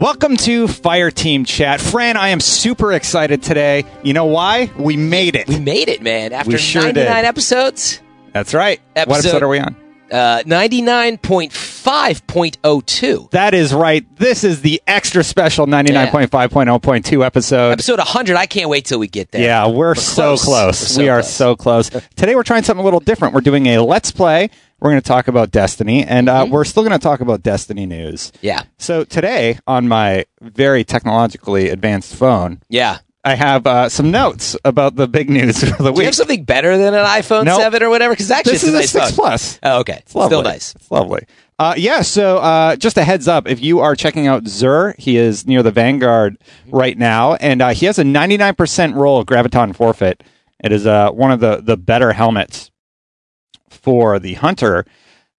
Welcome to Fire Team Chat. Fran, I am super excited today. You know why? We made it. We made it, man. After We sure 99 did. episodes, That's right. What Episode- episode are we on? uh, 99.5.02. That is right. This is the extra special 99.5.0.2 episode. Episode 100. I can't wait till we get there. Yeah, we're, so close. close. We're so we are close. so close. Today we're trying something a little different. We're doing a let's play. We're going to talk about Destiny, and uh, Mm-hmm. we're still going to talk about Destiny news. Yeah. So today, on my very technologically advanced phone, Yeah. I have uh, some notes about the big news for the Do you week. have something better than an iPhone Nope. 7 or whatever? Because actually, This is a nice six phone. plus. Oh, okay. It's lovely. Still nice. It's lovely. Uh, yeah, so uh, just a heads up if you are checking out Xur, he is near the Vanguard right now, and uh, he has a 99% roll of Graviton forfeit. It is uh, one of the, the better helmets for the Hunter.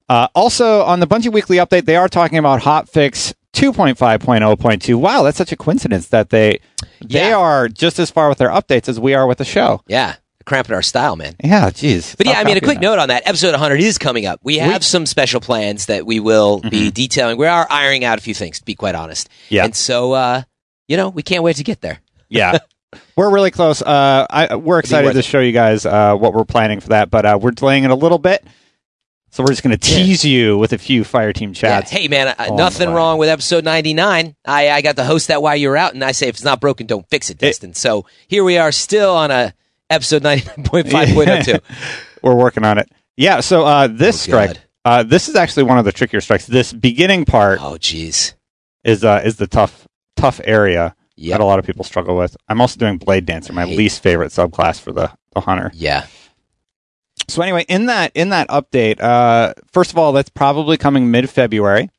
Uh, also, on the Bungie Weekly Update, they are talking about hotfix 2.5.0.2. Wow, that's such a coincidence that they they Yeah. are just as far with their updates as we are with the show. Yeah. Cramping our style, man. Yeah, jeez. But yeah, I mean, a quick note on that. Episode 100 is coming up. We have some special plans that we will be detailing. We are ironing out a few things, to be quite honest. Yeah. And so, uh, you know, we can't wait to get there. yeah we're really close uh I, we're excited to show you guys uh what we're planning for that but uh we're delaying it a little bit so we're just going to Yeah. tease you with a few fire team chats Yeah. Hey, man, uh, nothing wrong with episode 99. I, I got to host that while you were out, and I say if it's not broken, don't fix it, Destin. so here we are still on a episode 99.5.02. we're working on it yeah so uh this Oh, God. strike uh this is actually one of the trickier strikes this beginning part oh, jeez. is uh is the tough tough area that a lot of people struggle with i'm also doing blade dancer my Hate- least favorite subclass for the the hunter Yeah. So anyway, in that in that update, uh, first of all, that's probably coming mid February,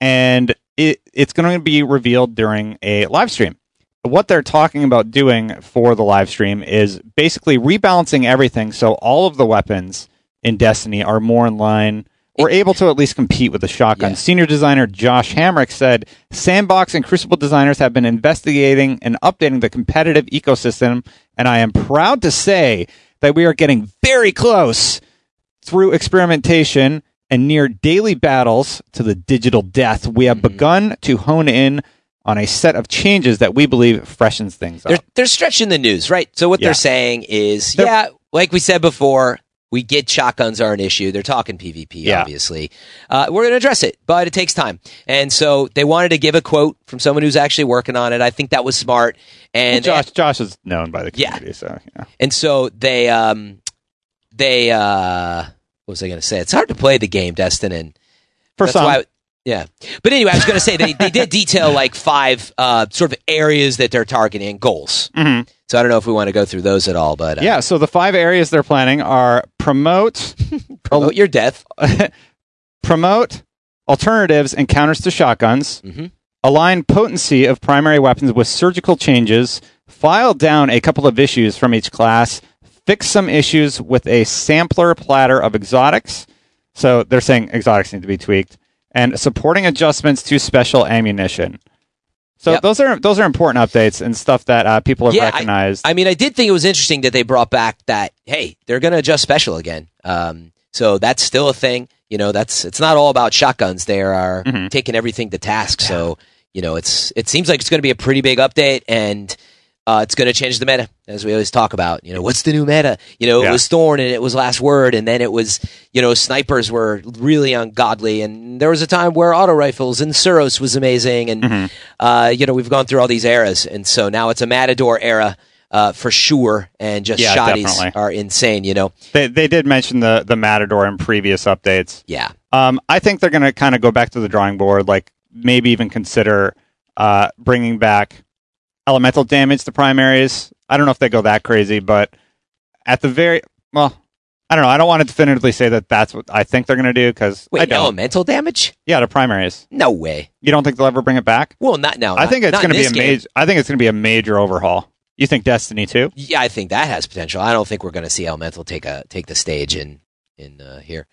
and it it's going to be revealed during a live stream. What they're talking about doing for the live stream is basically rebalancing everything so all of the weapons in Destiny are more in line or able to at least compete with the shotgun. Yeah. Senior designer Josh Hamrick said Sandbox and Crucible designers have been investigating and updating the competitive ecosystem, and I am proud to say that we are getting very close through experimentation and near daily battles to the digital death. We have mm-hmm. begun to hone in on a set of changes that we believe freshens things They're, up. they're stretching the news, right? So what Yeah. they're saying is, They're- yeah, like we said before, we get shotguns are an issue. They're talking PvP, Yeah. obviously. Uh, we're going to address it, but it takes time. And so they wanted to give a quote from someone who's actually working on it. I think that was smart. And Josh, Josh is known by the Yeah. community, so yeah. and so they um they uh what was I going to say? It's hard to play the game, Destin, and For that's some, why. Yeah, but anyway, I was going to say they, they did detail like five uh, sort of areas that they're targeting goals. Mhm. So I don't know if we want to go through those at all, but uh, yeah. So the five areas they're planning are promote, promote your death. promote alternatives and counters to shotguns, Mhm. align potency of primary weapons with surgical changes, file down a couple of issues from each class, fix some issues with a sampler platter of exotics. So they're saying exotics need to be tweaked, and supporting adjustments to special ammunition. So Yep. those are those are important updates and stuff that uh, people have Yeah, recognized. I mean, I did think it was interesting that they brought back that hey, they're going to adjust special again. Um, so that's still a thing. You know, that's it's not all about shotguns. They are Mhm. taking everything to task. So you know, it's it seems like it's going to be a pretty big update, and uh, it's going to change the meta as we always talk about. You know, what's the new meta? You know, Yeah. it was Thorn and it was Last Word, and then it was you know snipers were really ungodly, and there was a time where auto rifles and Suros was amazing, and Mhm. uh, you know we've gone through all these eras, and so now it's a Matador era. Uh, for sure, and just Yeah, shotties definitely. are insane. You know, they they did mention the the Matador in previous updates. yeah, Um, I think they're going to kind of go back to the drawing board, like maybe even consider uh, bringing back elemental damage to primaries. I don't know if they go that crazy, but at the very well, I don't know. I don't want to definitively say that that's what I think they're going to do because I wait, don't. elemental damage? Yeah, the primaries. No way. You don't think they'll ever bring it back? Well, not now. I think it's going to be a major. I think it's going to be a major overhaul. You think Destiny too? Yeah, I think that has potential. I don't think we're going to see Elemental take a take the stage in in uh, here.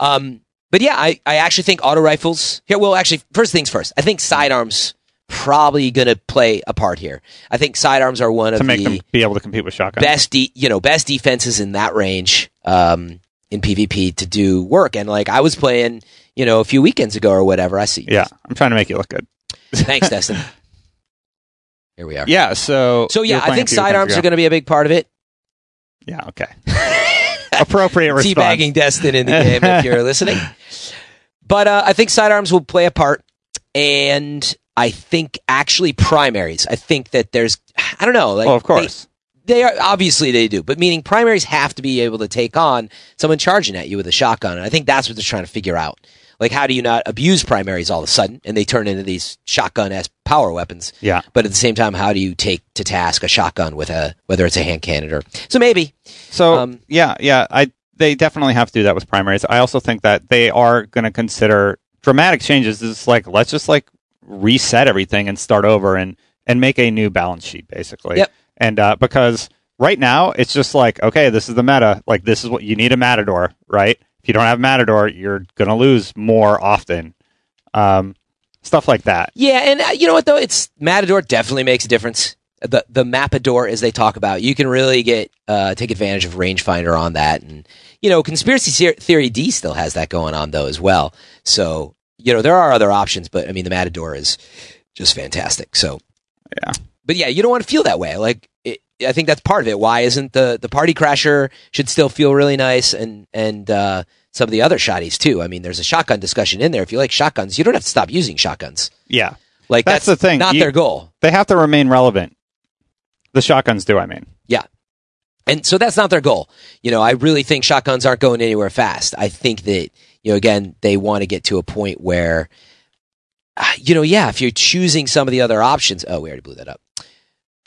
Um, but yeah, I, I actually think auto rifles here. Well, actually, first things first. I think sidearms probably going to play a part here. I think sidearms are one of make the them be able to compete with shotguns. best de- you know best defenses in that range um, in PvP to do work. And like I was playing, you know, a few weekends ago or whatever. I see. Yeah, I'm trying to make you look good. Thanks, Destin. Here we are. Yeah. So. So yeah, I think a few weekends sidearms are going to be a big part of it. Yeah. Okay. Appropriate response. Teabagging Destin in the game if you're listening. But uh, I think sidearms will play a part, and I think actually primaries. I think that there's, I don't know, like oh, of course. They, they are obviously they do, but meaning primaries have to be able to take on someone charging at you with a shotgun, and I think that's what they're trying to figure out. Like, how do you not abuse primaries all of a sudden, and they turn into these shotgun-esque power weapons? yeah. But at the same time, how do you take to task a shotgun with a whether it's a hand cannon or so maybe So Um, yeah, yeah, I they definitely have to do that with primaries. I also think that they are going to consider dramatic changes. Is like let's just like reset everything and start over and and make a new balance sheet basically. Yep. And uh, because right now it's just like okay, this is the meta. Like this is what you need a matador, right? If you don't have matador, you're going to lose more often. Um, stuff like that. Yeah, and uh, you know what though? It's Matador definitely makes a difference. The the Mapador, as they talk about, you can really get uh, take advantage of rangefinder on that, and you know, conspiracy theory D still has that going on though as well. So you know, there are other options, but I mean, the Matador is just fantastic. So Yeah. but yeah, you don't want to feel that way. Like it, I think that's part of it. Why isn't the the Party Crasher should still feel really nice, and and uh, some of the other shotties too. I mean, there's a shotgun discussion in there. If you like shotguns, you don't have to stop using shotguns. Yeah. Like That's that's, the thing. Not You- their goal. They have to remain relevant. The shotguns do, I mean. Yeah. And so that's not their goal. You know, I really think shotguns aren't going anywhere fast. I think that, you know, again, they want to get to a point where, uh, you know, yeah, if you're choosing some of the other options, oh, we already blew that up.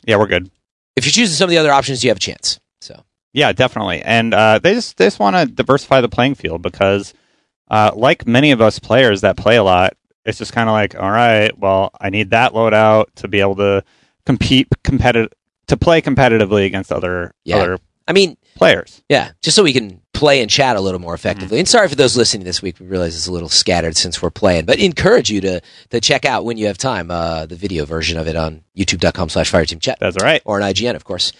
Yeah, we're good. If you're choosing some of the other options, you have a chance. So, Yeah, definitely. And uh, they just they just want to diversify the playing field because, uh, like many of us players that play a lot, it's just kind of like, all right, well, I need that loadout to be able to compete competitive to play competitively against other Yeah. other I mean, players. yeah, just so we can play and chat a little more effectively. And sorry for those listening this week. We realize it's a little scattered since we're playing, but encourage you to to check out when you have time uh, the video version of it on youtube.com slash fireteam chat. That's all right. or an IGN, of course.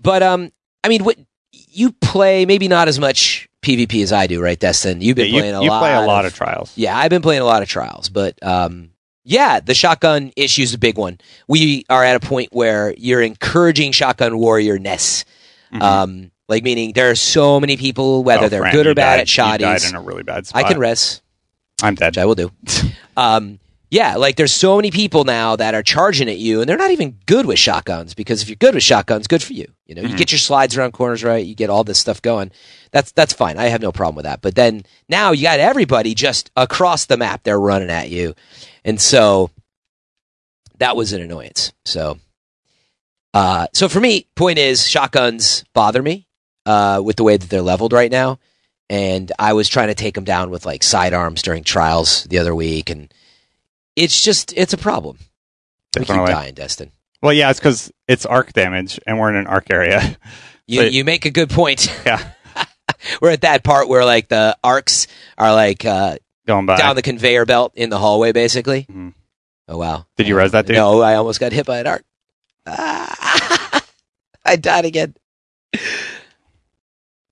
But um, I mean, what you play maybe not as much PvP as I do, right, Destin? You've been Yeah, playing you a you lot. play a lot of, of trials. yeah, I've been playing a lot of trials, but um, yeah, the shotgun issue is a big one. We are at a point where you're encouraging shotgun warrior ness. Mhm. Um, like meaning there are so many people, whether Oh, they're Fran, good or bad died- at you died in a really bad spot. I can res. I'm dead. I will do. um, yeah, like there's so many people now that are charging at you, and they're not even good with shotguns. Because if you're good with shotguns, good for you. You know, you Mhm. get your slides around corners right, you get all this stuff going. That's that's fine. I have no problem with that. But then now you got everybody just across the map. They're running at you, and so that was an annoyance. So, uh, so for me, point is shotguns bother me uh, with the way that they're leveled right now and I was trying to take them down with like sidearms during trials the other week, and it's just it's a problem. We keep Definitely. dying, Destin. Well, yeah, it's because it's arc damage, and we're in an arc area. You So- you make a good point. yeah, We're at that part where like the arcs are like uh, going by. down the conveyor belt in the hallway, basically. Mhm. Oh wow! Did you res that dude? No, I almost got hit by an arc. Ah, I died again.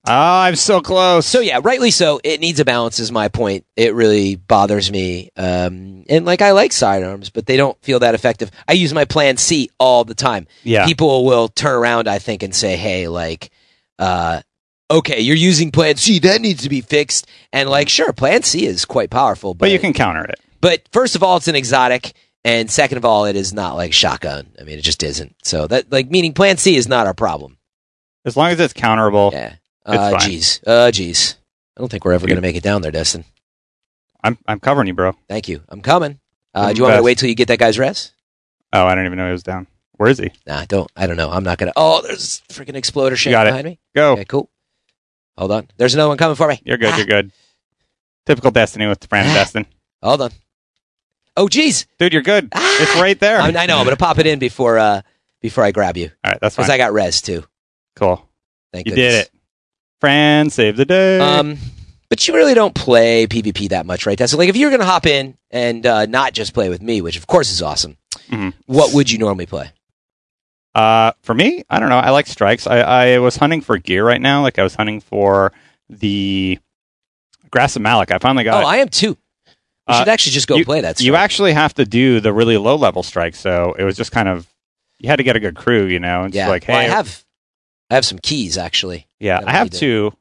Oh, I'm so close. So yeah, rightly so. It needs a balance, is my point. It really bothers me. Um, and like I like sidearms, but they don't feel that effective. I use my Plan C all the time. yeah, People will turn around, I think, and say, "Hey, like, uh, okay, you're using Plan C. That needs to be fixed." And like, sure, Plan C is quite powerful, but, but you can counter it. But first of all, it's an exotic, and second of all, it is not like shotgun. I mean, it just isn't. So that like meaning Plan C is not our problem. As long as it's counterable, Yeah. Uh, jeez. Uh, jeez. I don't think we're ever going to make it down there, Destin. I'm I'm covering you, bro. Thank you. I'm coming. Uh, do you want me to wait till you get that guy's res? Oh, I don't even know he was down. Where is he? Nah, don't. I don't know. I'm not gonna. Oh, there's a freaking exploder shit got it. behind me. Go. Okay, cool. Hold on. There's another one coming for me. You're good. Ah, You're good. Typical Destiny with Fran and Destin. Hold on. Oh, jeez. Dude, you're good. Ah! It's right there. I, I know. I'm gonna pop it in before uh before I grab you All right, that's fine. because I got res too. cool. Thank You goodness. did it. Fran, save the day. Um, but you really don't play PvP that much, right? That's like if you're gonna hop in and uh, not just play with me, which of course is awesome. Mhm. What would you normally play? Uh, for me, I don't know. I like strikes. I, I was hunting for gear right now. Like I was hunting for the Grasp of Malok. I finally got. oh, I am too. We Uh, should actually just go you, play that. You actually have to do the really low level strike, so it was just kind of you had to get a good crew, you know. And yeah. like, hey, well, I have, I have some keys actually. yeah, I have to- two.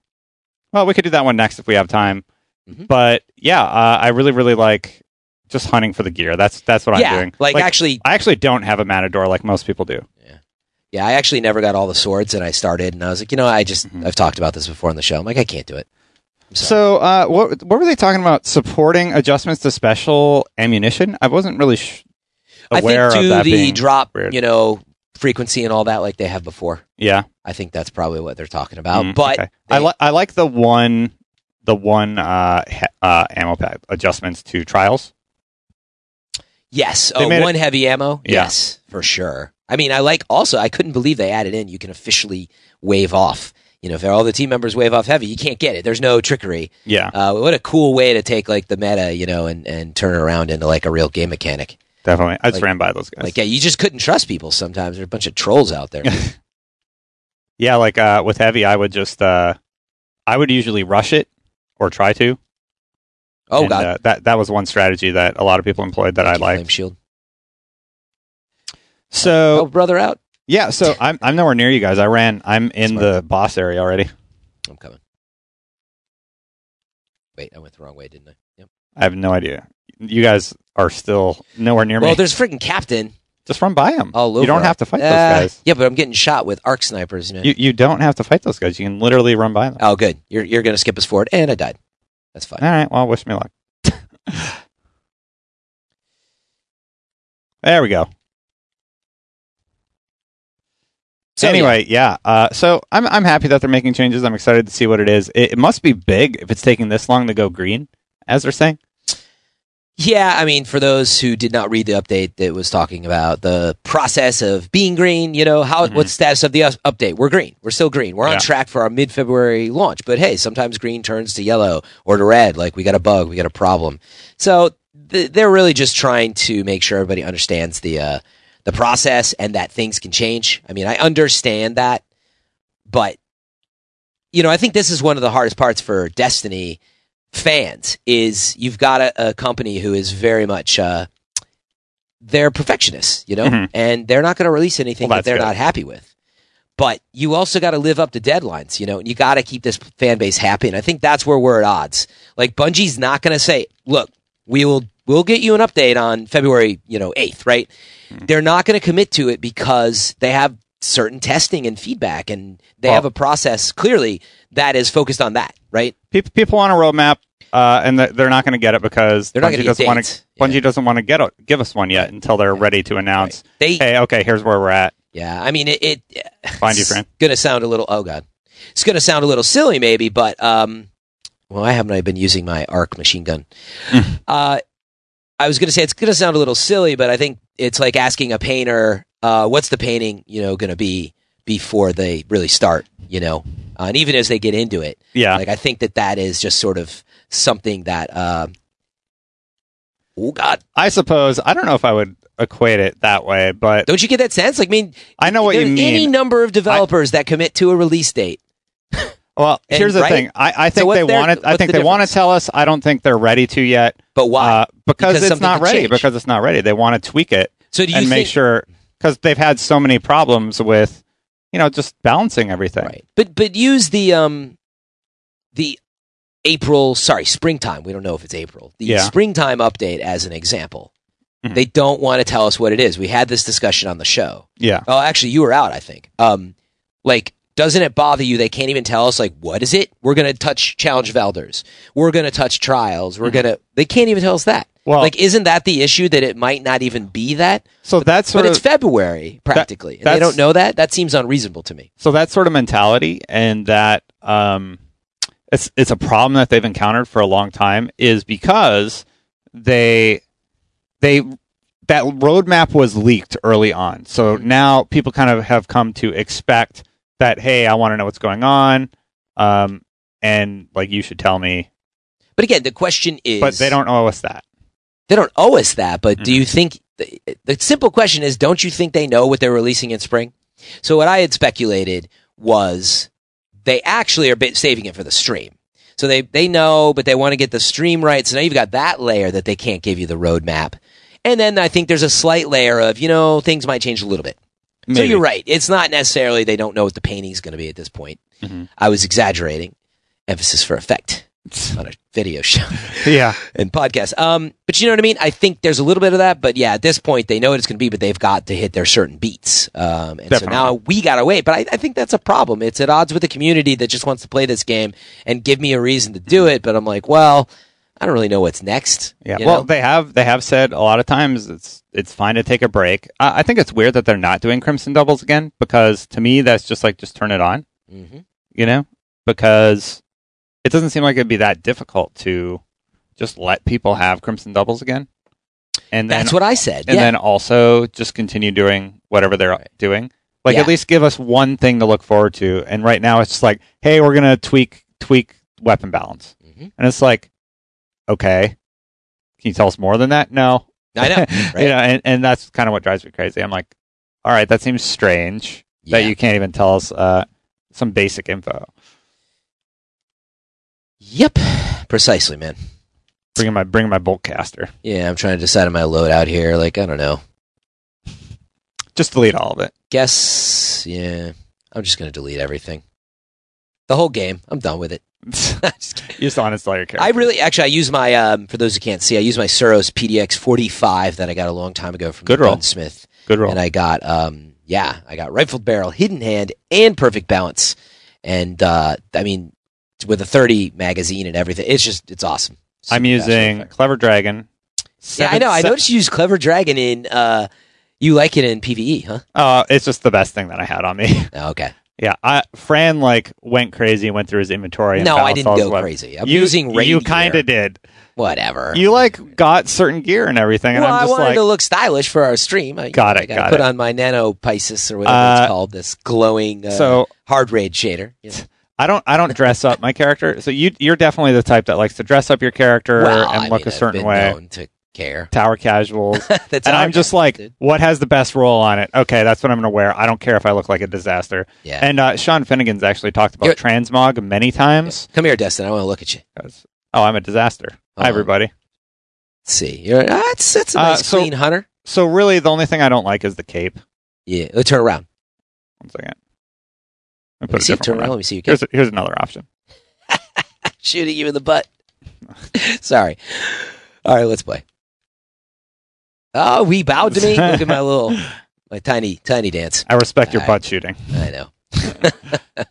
Well, we could do that one next if we have time. Mhm. But yeah, uh, I really, really like just hunting for the gear. That's that's what yeah, I'm doing. like, actually, I actually don't have a matador like most people do. yeah, yeah. I actually never got all the swords, and I started, and I was like, you know, I just, Mhm. I've talked about this before on the show. I'm like, I can't do it. So, uh, what what were they talking about? Supporting adjustments to special ammunition? I wasn't really sh- I aware think of do that the drop, weird. you know, frequency and all that, like they have before. Yeah, I think that's probably what they're talking about. Mm, but okay. I they- like I like the one the one uh, he- uh, ammo pack adjustments to trials. Yes. They Oh, made it- one heavy ammo? Yeah. Yes, for sure. I mean, I like also, I couldn't believe they added in, you can officially wave off. You know, if all the team members wave off heavy, you can't get it. There's no trickery. Yeah, Uh, what a cool way to take like the meta, you know, and, and turn it around into like a real game mechanic. Definitely. I just like- ran by those guys. Like, yeah, you just couldn't trust people sometimes. There's a bunch of trolls out there. yeah, like uh, with heavy, I would just uh, I would usually rush it or try to. Oh, And, God. uh, that that was one strategy that a lot of people employed that I you, Flame. Shield. So Oh, brother out. yeah, so I'm I'm nowhere near you guys. I ran. I'm in Smart. the boss area already. I'm coming. Wait, I went the wrong way, didn't I? Yep. I have no idea. You guys are still nowhere near me. Well, there's freaking captain Just run by them. all over. You don't have to fight Uh, those guys. Yeah, but I'm getting shot with arc snipers. You know? You you don't have to fight those guys. You can literally run by them. Oh, good. You're you're gonna skip us forward, and I died. That's fine. All right. Well, wish me luck. there we go. So, anyway, yeah. Uh, so I'm I'm happy that they're making changes. I'm excited to see what it is. It, it must be big if it's taking this long to go green, as they're saying. Yeah. I mean, for those who did not read the update that was talking about the process of being green, you know, how Mhm. what's the status of the update? We're green. We're still green. We're on track for our mid-February launch. But hey, sometimes green turns to yellow or to red. Like we got a bug, we got a problem. So th- they're really just trying to make sure everybody understands the uh, the process and that things can change. I mean, I understand that, but you know, I think this is one of the hardest parts for Destiny fans is you've got a, a company who is very much uh, they're perfectionists, you know, Mhm. and they're not going to release anything Well, that they're good. not happy with. But you also got to live up to deadlines, you know, and you got to keep this fan base happy. And I think that's where we're at odds. Like Bungie's not going to say, "Look, we will we'll get you an update on February, you know, eighth, right?" Hmm. They're not going to commit to it because they have certain testing and feedback, and they Well- have a process clearly that is focused on that, right? People people want a roadmap, uh, and they're not going to get it because They're Bungie doesn't want to. Bungie doesn't want to get a, give us one yet until they're ready to announce. They, Hey, okay, here's where we're at. yeah, I mean, it. it Find you, friend. Going to sound a little. Oh God, it's going to sound a little silly, maybe, but um, well, I haven't I been using my arc machine gun. Uh, I was going to say it's going to sound a little silly, but I think it's like asking a painter, uh, what's the painting, you know, going to be before they really start, you know, uh, and even as they get into it, Yeah, like I think that that is just sort of something that. Uh, oh God, I suppose I don't know if I would equate it that way, but don't you get that sense? Like, I mean, I know what you mean. Any number of developers that commit to a release date. well, and- here's the right? thing. I, I think what's they want to. I think the they want to tell us. I don't think they're ready to yet. But why? Uh, because, Because it's not ready. change. Because it's not ready. They want to tweak it so do you and make sure because they've had so many problems with, you know, just balancing everything. Right. But but use the um the April, sorry, springtime. We don't know if it's April. The Yeah. springtime update as an example. Mhm. They don't want to tell us what it is. We had this discussion on the show. Yeah. Oh, actually, you were out. I think. Um, like, doesn't it bother you? They can't even tell us like what is it? We're gonna touch challenge of elders. We're gonna touch trials. We're gonna. They can't even tell us that. Mm-hmm. Well, like, isn't that the issue that it might not even be that? so that's But it's February practically, and they don't know that. That seems unreasonable to me. so that sort of mentality and that um, it's it's a problem that they've encountered for a long time is because they they that roadmap was leaked early on. So now people kind of have come to expect that hey, I want to know what's going on, um, and like you should tell me, But again, the question is, but they don't owe us that. they don't owe us that, but do Mhm. you think the, the simple question is don't you think they know what they're releasing in spring? So what I had speculated was they actually are bit saving it for the stream. So they they know, but they want to get the stream right. So now you've got that layer that they can't give you the roadmap. And then I think there's a slight layer of you know things might change a little bit. So you're right. It's not necessarily they don't know what the painting's going to be at this point. Mhm. I was exaggerating. Emphasis for effect on a video show Yeah. and podcast. Um, but you know what I mean? I think there's a little bit of that, but yeah, at this point they know what it's going to be, but they've got to hit their certain beats. Um, and so now we got to wait. But I, I think that's a problem. It's at odds with the community that just wants to play this game and give me a reason to do it. But I'm like, well, I don't really know what's next. Yeah. Well, know? they have they have said a lot of times it's it's fine to take a break. I, I think it's weird that they're not doing Crimson Doubles again because to me that's just like just turn it on. Mhm. You know, because it doesn't seem like it'd be that difficult to just let people have Crimson Doubles again. And then that's what I said. and yeah. then also just continue doing whatever they're Right. doing. Like Yeah. at least give us one thing to look forward to. And right now it's just like, hey, we're gonna tweak tweak weapon balance, Mhm. and it's like, okay, can you tell us more than that? No, I know. Right? you know, and, and that's kind of what drives me crazy. I'm like, all right, that seems strange that you can't even tell us uh, some basic info. Yep. Precisely, man. Bringing my bringing my bolt caster, Yeah, I'm trying to decide on my loadout here. Like, I don't know. just delete all of it. Guess, yeah. I'm just going to delete everything. The whole game. I'm done with it. Just kidding. you just uninstall your character. I really, actually, I use my, um, for those who can't see, I use my Suros PDX 45 that I got a long time ago from Good roll. Gunsmith. good roll. And I got, um, yeah, I got rifled barrel, hidden hand, and perfect balance. And, uh, I mean, with a 30 magazine and everything, it's just, it's awesome. I'm using. Clever Dragon. Yeah, I Seven- know. I noticed you use Clever Dragon in, uh, you like it in PvE, huh? Uh, it's just the best thing that I had on me. Oh, okay. Yeah, I, Fran like went crazy and went through his inventory. And No, I didn't go weapons. crazy. I'm you, using You kind of did. Whatever. You like got certain gear and everything, and well, I'm I wanted like, to look stylish for our stream. I, Got it, I got put it. on my Nano Pisces or whatever Uh, it's called, this glowing uh, so hard raid shader. you know. I don't I don't dress up my character. So you you're definitely the type that likes to dress up your character Well, and I look mean, a certain way. to care. Tower casuals. That's and I'm just like, dude. what has the best roll on it? Okay, that's what I'm going to wear. I don't care if I look like a disaster. yeah. And uh, Sean Finnegan's actually talked about You're- transmog many times. Come here, Destin. I want to look at you. Oh, I'm a disaster. Hi, Uh-huh. everybody. Let's see. You're ah, it's it's a Uh, so- clean hunter. So really, the only thing I don't like is the cape. Yeah. Let's turn around. One second. Let me Let me put a see, different turn around. Let me see you. Here's here's another option. Shooting you in the butt. Sorry. All right, let's play. Oh, we bowed to me. Look at my little, my tiny, tiny dance. I respect your I- butt shooting. I know.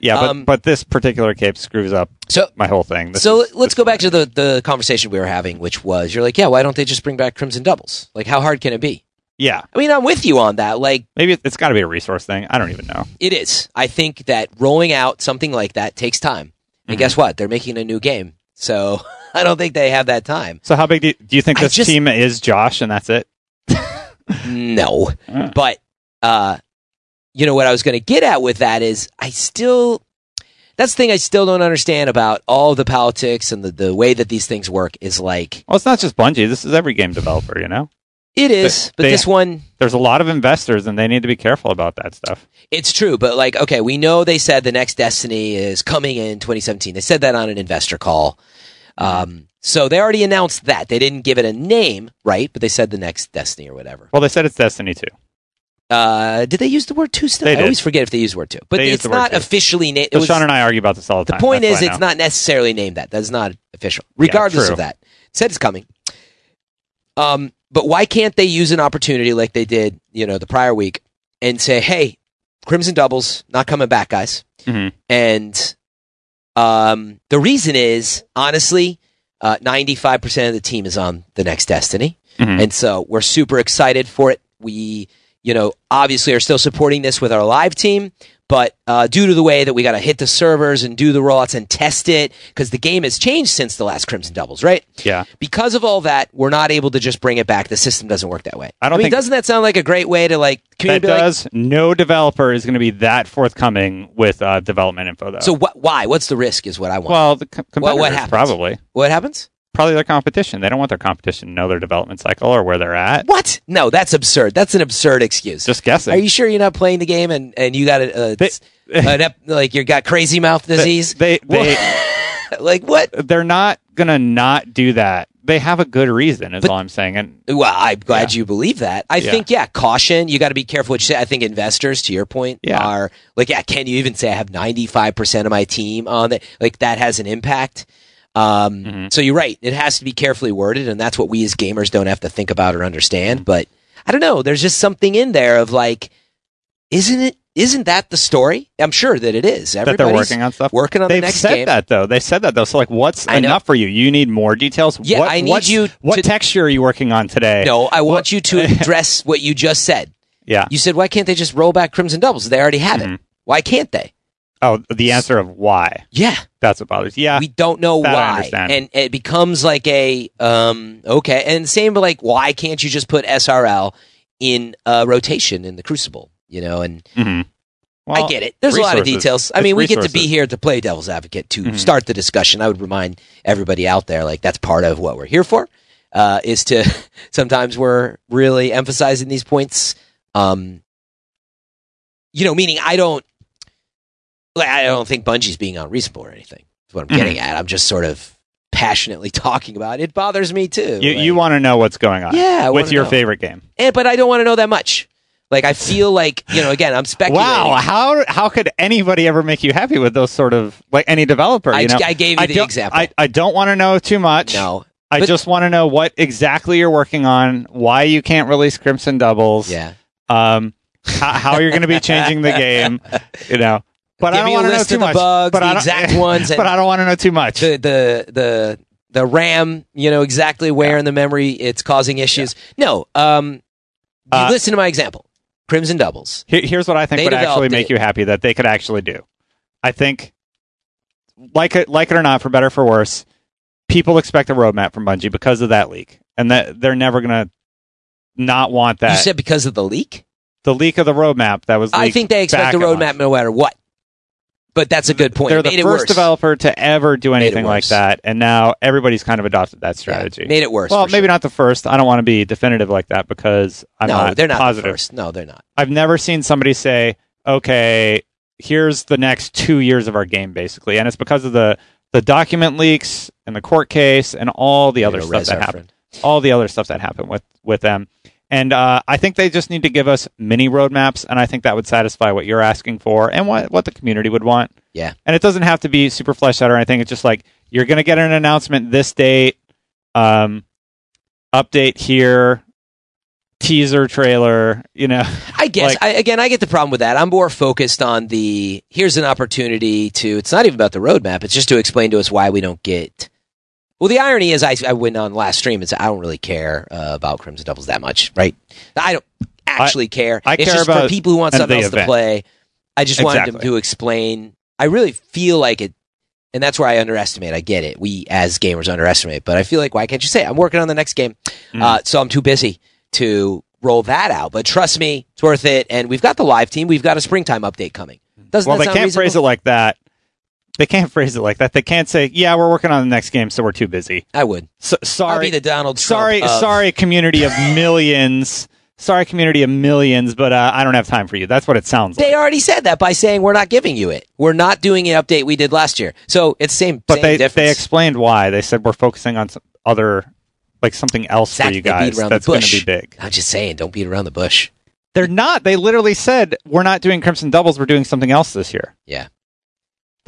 Yeah, but Um, but this particular cape screws up So my whole thing. This so is- let's go back to the, the conversation we were having, which was you're like, yeah, why don't they just bring back Crimson Doubles? Like, how hard can it be? Yeah, I mean, I'm with you on that. Like, maybe it- it's got to be a resource thing. I don't even know. it is. I think that rolling out something like that takes time. And Mhm. guess what? They're making a new game. So I don't think they have that time. So how big do you, do you think I this just- team is, Josh? And that's it. No. Uh, But, uh, you know, what I was going to get at with that is I still, that's the thing I still don't understand about all the politics and the, the way that these things work is like, Well, it's not just Bungie. This is every game developer. You know, it is, but they- this one, there's a lot of investors, and they need to be careful about that stuff. It's true, but like, okay, we know they said the next Destiny is coming in 2017. They said that on an investor call. Um, so they already announced that. They didn't give it a name, right? But they said the next Destiny or whatever. Well, they said it's Destiny 2. Uh, did they use the word two still? I always forget if they use the word two. But They it's not officially named. So Sean and I argue about this all the time. the point That's is, it's not necessarily named that. That's not official. Regardless true. of that, it said it's coming. Um, but why can't they use an opportunity like they did, you know, the prior week, and say, "Hey, Crimson Doubles not coming back, guys." Mhm. And um, the reason is honestly, ninety-five percent of the team is on the next Destiny, Mhm. and so we're super excited for it. We, you know, obviously are still supporting this with our live team, but uh, due to the way that we got to hit the servers and do the rollouts and test it, because the game has changed since the last Crimson Doubles, right? Yeah. Because of all that, we're not able to just bring it back. The system doesn't work that way. I don't mean, think- doesn't that sound like a great way to like That be like, does. no developer is going to be that forthcoming with uh, development info, though. so what? Why? What's the risk? Is what I want. well, the co- Well, what happens? probably what happens? Probably their competition. They don't want their competition to know their development cycle or where they're at. What? No, that's absurd. That's an absurd excuse. Just guessing. Are you sure you're not playing the game and, and you got a, a, They- an ep- like you got crazy mouth disease? They they, like what? They're not gonna not do that. They have a good reason, is But- all I'm saying. And Well, I'm glad you believe that. I Yeah. think, yeah, caution. You got to be careful what you say. I think investors, to your point, Yeah. are like, yeah, can you even say I have 95% of my team on it? Like that has an impact. Um, Mhm. So you're right. It has to be carefully worded, and that's what we as gamers don't have to think about or understand. But I don't know. There's just something in there of like, isn't it? Isn't that the story? I'm sure that it is. that they're Everybody's working on stuff. working on They've the next said game. that though. They said that though. So like, what's enough for you? You need more details. Yeah, what, I need you What to- texture are you working on today? No, I want you to address what you just said. Yeah. You said, why can't they just roll back Crimson Doubles? They already have Mhm. it. Why can't they? Oh, the answer of why. Yeah, That's what bothers. Yeah. we don't know that I why, understand. and it becomes like a um okay, and same but like why can't you just put SRL in uh, rotation in the Crucible? You know, and Mhm. I get it. There's a lot of details. I It's mean, we get to be here to play devil's advocate to Mhm. start the discussion. I would remind everybody out there, like that's part of what we're here for. Uh, is to sometimes we're really emphasizing these points. Um, you know, meaning I don't like I don't think Bungie's being unreasonable or anything. Is what I'm Mm-hmm. getting at. I'm just sort of passionately talking about it. It bothers me too. You, Like- you want to know what's going on. Yeah, With your know. favorite game. Eh, but I don't want to know that much. Like I feel like you know, again, I'm speculating. Wow, how how could anybody ever make you happy with those sort of like any developer? I, you know, I gave you the don't- example. I, I don't want to know too much. no, I but- just want to know what exactly you're working on, why you can't release Crimson Doubles, yeah. um, how, how you're going to be changing the game, you know. But Give I don't want to know too the much. bugs, but the I don't- exact ones, but I don't want to know too much. the the the the RAM, you know exactly where in the memory it's causing issues. No, um, you Uh, listen to my example. Crimson doubles. Here- here's what I think They would actually make it. you happy that they could actually do. I think, like it, like it or not, for better or for worse, people expect a roadmap from Bungie because of that leak, and that they're never gonna not want that. You said because of the leak. the leak of the roadmap that was. I think they expect a roadmap no matter what. But that's a good point. They're Made the it first worse. developer to ever do anything like that, and now everybody's kind of adopted that Yeah, strategy. made it worse. well, maybe sure. not the first. I don't want to be definitive like that because I'm no, not they're not positive. the first. No, they're not. I've never seen somebody say, "Okay, here's the next two years of our game," basically, and it's because of the the document leaks and the court case and all the other stuff that happened, friend. all the other stuff that happened with with them. And uh, I think they just need to give us mini roadmaps, and I think that would satisfy what you're asking for and what what the community would want. Yeah. And it doesn't have to be super fleshed out or anything. It's just like you're going to get an announcement this date, um, update here, teaser trailer. You know, I guess Like- I, again, I get the problem with that. I'm more focused on the here's an opportunity to. It's not even about the roadmap. It's just to explain to us why we don't get. Well, the irony is, I, I went on last stream and said I don't really care uh, about Crimson Doubles that much, right? I don't actually care. I it's care just for people who want something else to play. I just wanted them to explain. I really feel like it, and that's where I underestimate. I get it. We as gamers underestimate, but I feel like why can't you say I'm working on the next game? Mm. Uh, so I'm too busy to roll that out. But trust me, it's worth it. And we've got the live team. We've got a springtime update coming. Doesn't well, they can't reasonable? phrase it like that. They can't phrase it like that. They can't say, "Yeah, we're working on the next game, so we're too busy." I would. So, I'll sorry, be the Donald Trump sorry, of- sorry, community of millions. Sorry, community of millions, but uh, I don't have time for you. That's what it sounds like. They already said that by saying we're not giving you it. We're not doing an update we did last year. So it's same. but same they difference. they explained why. They said we're focusing on some other, like something else for you guys. That's going to be big. I'm just saying, don't beat around the bush. They're not. They literally said we're not doing Crimson Doubles. We're doing something else this year. Yeah.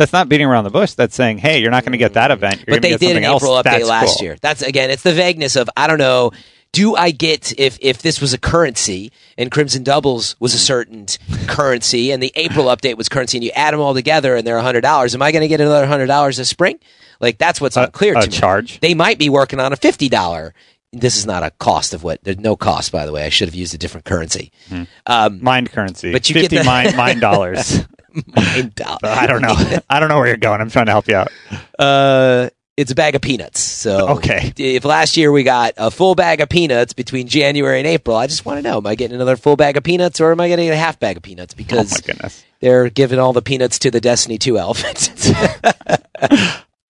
That's not beating around the bush. That's saying, hey, you're not going to get that event. You're but they get did an else. April update That's last cool. year. That's again, it's the vagueness of I don't know. Do I get if if this was a currency and Crimson Doubles was a certain currency and the April update was currency and you add them all together and they're hundred dollars? Am I going to get another hundred dollars this spring? Like that's what's unclear a to me. charge. They might be working on a fifty dollar. This is not a cost of what. There's no cost, by the way. I should have used a different currency. Um, Mind currency. But you get fifty the- mind mind dollars. mine dollar. I don't know. I don't know where you're going. I'm trying to help you out. Uh, it's a bag of peanuts. So Okay. if last year we got a full bag of peanuts between January and April, I just want to know: Am I getting another full bag of peanuts, or am I getting a half bag of peanuts? Oh Because my goodness. they're giving all the peanuts to the Destiny Two elephant.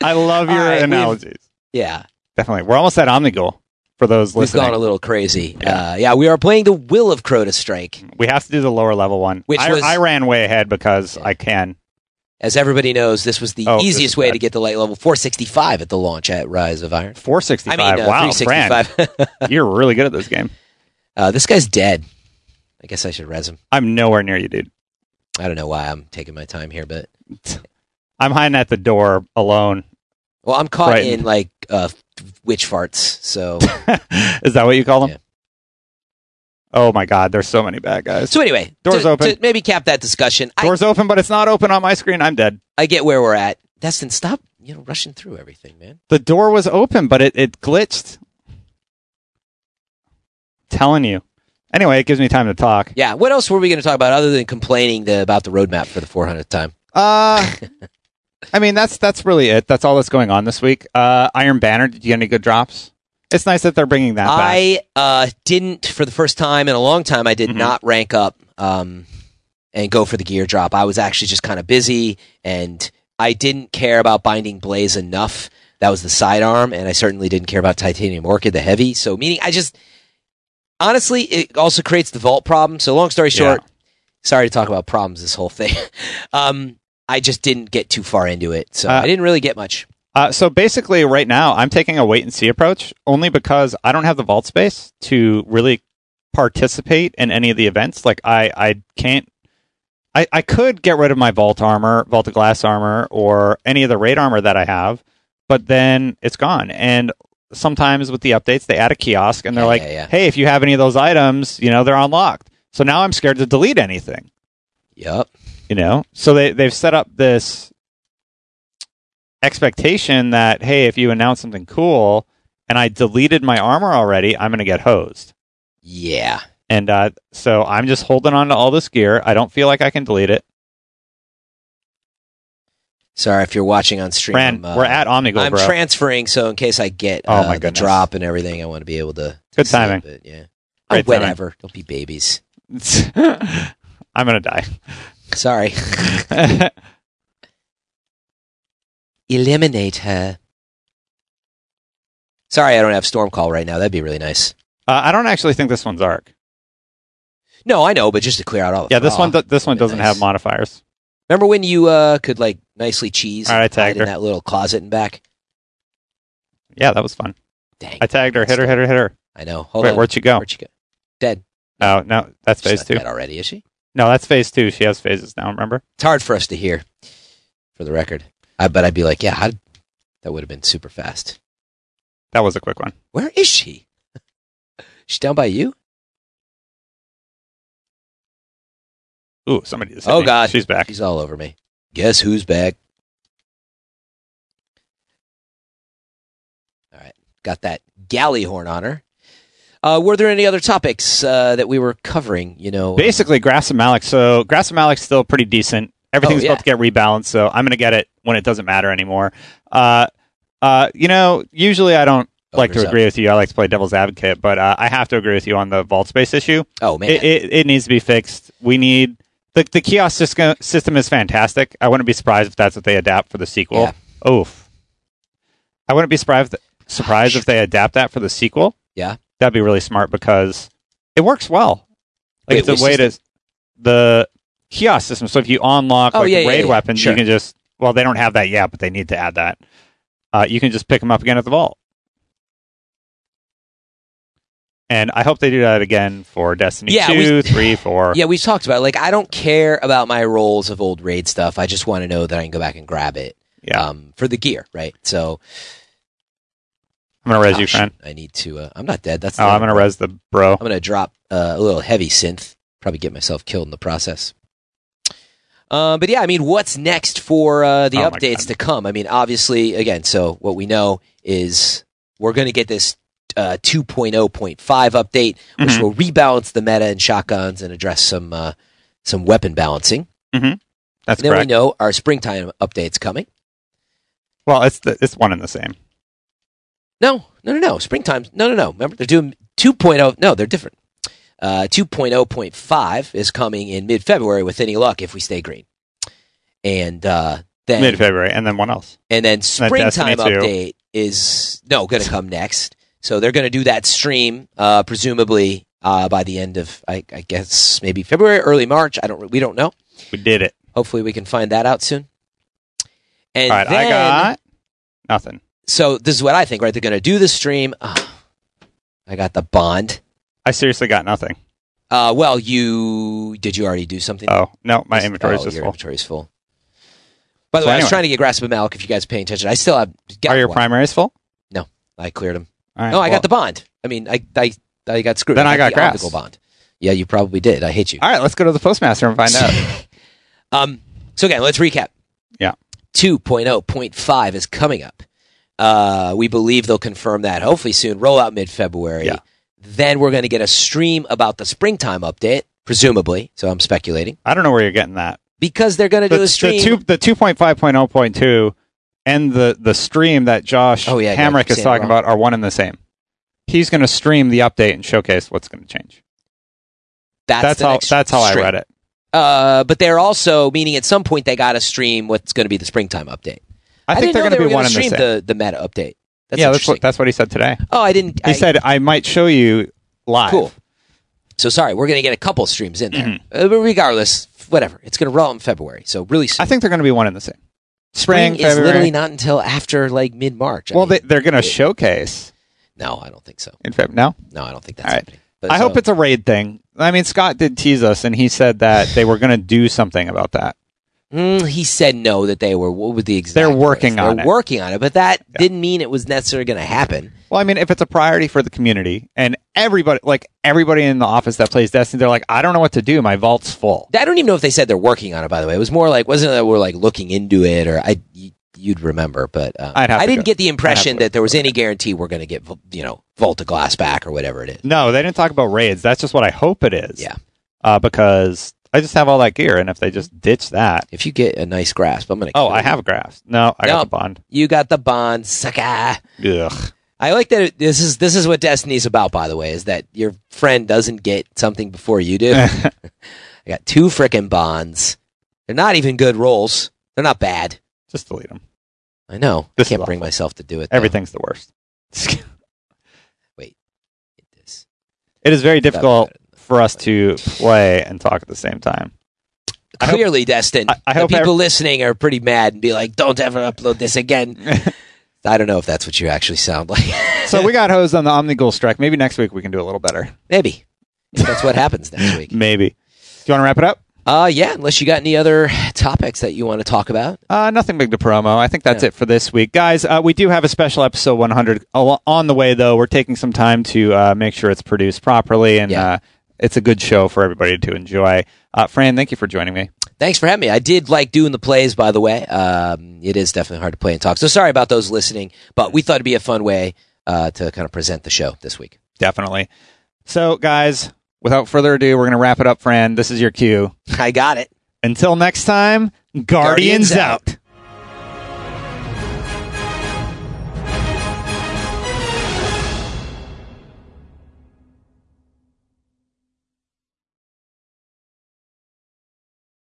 I love your right, analogies. yeah, Definitely. We're almost at Omnigul for those we've listening. gone a little crazy. Yeah. Uh, yeah, we are playing the Will of Crota Strike. we have to do the lower level one. Which I, was- I ran way ahead because I can. As everybody knows, this was the Oh, this easiest is way bad. to get the light level 465 at the launch at Rise of Iron. 465. I mean, uh, wow, 365. You're really good at this game. uh, this guy's dead. I guess I should res him. I'm nowhere near you, dude. I don't know why I'm taking my time here, but I'm hiding at the door alone. well, I'm caught Right. in like uh, witch farts. So Is that what you call them? Yeah. Oh my God, there's so many bad guys. so anyway, Doors to, open. to maybe cap that discussion. I, Door's open, but it's not open on my screen. I'm dead. I get where we're at. Destin, stop you know rushing through everything, man. The door was open, but it, it glitched. telling you. Anyway, it gives me time to talk. Yeah. What else were we going to talk about other than complaining the, about the roadmap for the 400th time? Uh, I mean, that's that's really it. That's all that's going on this week. Uh, Iron Banner, did you get any good drops? It's nice that they're bringing that back. I uh, didn't for the first time in a long time. I did Mhm. not rank up um, and go for the gear drop. I was actually just kind of busy, and I didn't care about binding blaze enough. That was the sidearm, and I certainly didn't care about titanium orchid, the heavy. So, meaning I just honestly, it also creates the vault problem. So, long story short, sorry to talk about problems. This whole thing. um, I just didn't get too far into it, so Uh, I didn't really get much. Uh, so basically, right now, I'm taking a wait and see approach only because I don't have the vault space to really participate in any of the events. Like, I, I can't. I, I could get rid of my vault armor, vault of glass armor, or any of the raid armor that I have, but then it's gone. And sometimes with the updates, they add a kiosk and they're Yeah, like, yeah, yeah. hey, if you have any of those items, you know, they're unlocked. So now I'm scared to delete anything Yep. You know so they they've set up this expectation that hey if you announce something cool and i deleted my armor already i'm going to get hosed Yeah. and uh, so i'm just holding on to all this gear i don't feel like i can delete it Sorry if you're watching on stream. Fran, uh, we're at Omnigul I'm bro transferring, so in case I get Oh, uh, my the drop and everything, I want to be able to. Good see it, timing. yeah. Great oh, timing. whatever. Don't be babies. i'm going to die Sorry. Eliminate her. Sorry, I don't have storm call right now. That'd be really nice. uh, i don't actually think this one's arc No, I know, but just to clear out all. The yeah this fraud. one do- this one doesn't nice. have modifiers Remember when you uh, could like nicely cheese All right, I and hide tagged in that little closet and back? yeah that was fun Dang. i tagged her hit her hit her hit her I know. Hold Wait, on. where'd she go Where'd she go? Dead. oh no that's She's phase not two dead already, is she? No that's phase two she has phases now remember It's hard for us to hear, for the record. I, but I'd be like, yeah, how did, that would have been super fast. that was a quick one Where is she? She's down by you? Ooh, somebody just Oh, me. God. she's back. She's all over me. Guess who's back? All right. Got that Gjallarhorn on her. Uh, were there any other topics uh, that we were covering? You know, Basically, Grasp and Malok. So Grasp and Malok's still pretty decent. Everything's Oh, yeah. about to get rebalanced, so I'm going to get it when it doesn't matter anymore. Uh, uh, you know, usually I don't like to up. agree with you. I like to play devil's advocate, but uh, I have to agree with you on the vault space issue. Oh man, It, it, it needs to be fixed. We need the the kiosk system, system is fantastic. I wouldn't be surprised if that's what they adapt for the sequel. Yeah. Oof. I wouldn't be surprised surprised if they adapt that for the sequel. Yeah. That'd be really smart because it works well. Like Wait, it's a way to the kiosk system. So if you unlock Oh, like yeah, yeah, raid yeah. weapons, Sure. you can just well, they don't have that yet, but they need to add that. Uh, you can just pick them up again at the vault. And I hope they do that again for Destiny Yeah, 2, we- 3, 4. yeah, we've talked about it. like I don't care about my rolls of old raid stuff. I just want to know that I can go back and grab it Yeah. um, for the gear, right? So I'm going to res you, friend. I need to. Uh, I'm not dead. That's Oh, I'm going to problem. res the bro. I'm going to drop uh, a little heavy synth. Probably get myself killed in the process. Uh, but yeah, I mean, what's next for uh, the Oh updates to come? I mean, obviously, again, so what we know is we're going to get this uh, 2.0.5 update, which Mhm. will rebalance the meta and shotguns and address some uh, some weapon balancing. That's and then correct. we know our springtime update's coming. Well, it's the, it's one and the same. No, no, no, no. Springtime. No, no, no. Remember, they're doing 2.0. No, they're different. Uh, 2.0.5 is coming in mid February with any luck if we stay green. And uh, then Mid February, and then one else. and then springtime update is no going to come next. So they're going to do that stream uh, presumably uh, by the end of I, I guess maybe February, early March. I don't. We don't know. We did it. Hopefully, we can find that out soon. And All right, then, I got nothing. So this is what I think, right? They're going to do the stream. Oh, I got the bond. I seriously got nothing. Uh, well, you did you already do something? Oh no, my inventory is Oh, full. inventory's full. By the So way, I was trying to get grasp of Malok. If you guys paying attention, I still have. got Are your one. primaries full? No, I cleared them. All right, no, I well- got the bond. I mean, I I, I got screwed. Then I got the grasp. bond. Yeah, you probably did. I hate you. All right, let's go to the postmaster and find out. Um, so again, let's recap. Yeah. 2.0.5 is coming up. Uh, we believe they'll confirm that hopefully soon. Roll out mid February. Yeah. Then we're going to get a stream about the springtime update, presumably. So I'm speculating I don't know where you're getting that. because they're going to The, do a the stream. two the two point five point oh point two and the the stream that Josh Oh, yeah, yeah, Hamrick keep is saying it talking wrong. about are one and the same. He's going to stream the update and showcase what's going to change. that's That's the how next that's how I stream. read it. Uh, but they're also meaning at some point they got to stream what's going to be the springtime update. I, think they're going to be one gonna the same. the the meta update. That's yeah, that's what that's what he said today. oh, I didn't. He I, said I might show you live. Cool. So sorry, we're going to get a couple streams in there. Mhm. Uh, but regardless, whatever. It's going to roll in February. So really soon. I think they're going to be one in the same. spring, Spring, is February. literally not until after like mid March. well, they, they're going to showcase no, I don't think so. in Feb. No, No, I don't think that's All right. happening. But I so- hope it's a raid thing. I mean, Scott did tease us, and he said that they were going to do something about that. Mm, he said no that they were. What would the exact? They're working They're on it. working on it, but that Yeah. didn't mean it was necessarily going to happen. Well, I mean, if it's a priority for the community and everybody, like everybody in the office that plays Destiny, they're like, I don't know what to do. My vault's full. I don't even know if they said they're working on it. By the way, it was more like wasn't it that we're like looking into it, or I you'd remember, but um, I didn't go- get the impression that there was any guarantee we're going to get you know Vault of Glass back or whatever it is. No, they didn't talk about raids. That's just what I hope it is. Yeah. Uh, because I just have all that gear, and if they just ditch that, If you get a nice grasp, I'm going to. oh, I have a grasp. No, I No. got the bond. You got the bond, sucker. Ugh. I like that. It, this is this is what Destiny's about. By the way, is that your friend doesn't get something before you do. I got two frickin' bonds. They're not even good rolls. They're not bad. just delete them. I know. This I can't bring awful. myself to do it. though. Everything's the worst. This- it is very difficult for us to play and talk at the same time. I hope- Clearly, Destin. I- I the hope people listening are pretty mad and be like, "Don't ever upload this again." I don't know if that's what you actually sound like. so we got hosed on the Omnigul strike. Maybe next week we can do a little better. Maybe if that's what happens next week. Maybe. Do you want to wrap it up? Uh, yeah. Unless you got any other topics that you want to talk about. Uh, nothing big to promo. I think that's it for this week, guys. Uh, we do have a special episode 100 on the way, though. We're taking some time to uh, make sure it's produced properly, and Yeah. It's a good show for everybody to enjoy. Uh, Fran, thank you for joining me. Thanks for having me. I did like doing the plays, by the way. Um, it is definitely hard to play and talk. So sorry about those listening, but we thought it'd be a fun way uh, to kind of present the show this week. Definitely. So, guys, without further ado, we're going to wrap it up, Fran. This is your cue. I got it. Until next time, Guardians, Guardians out. out.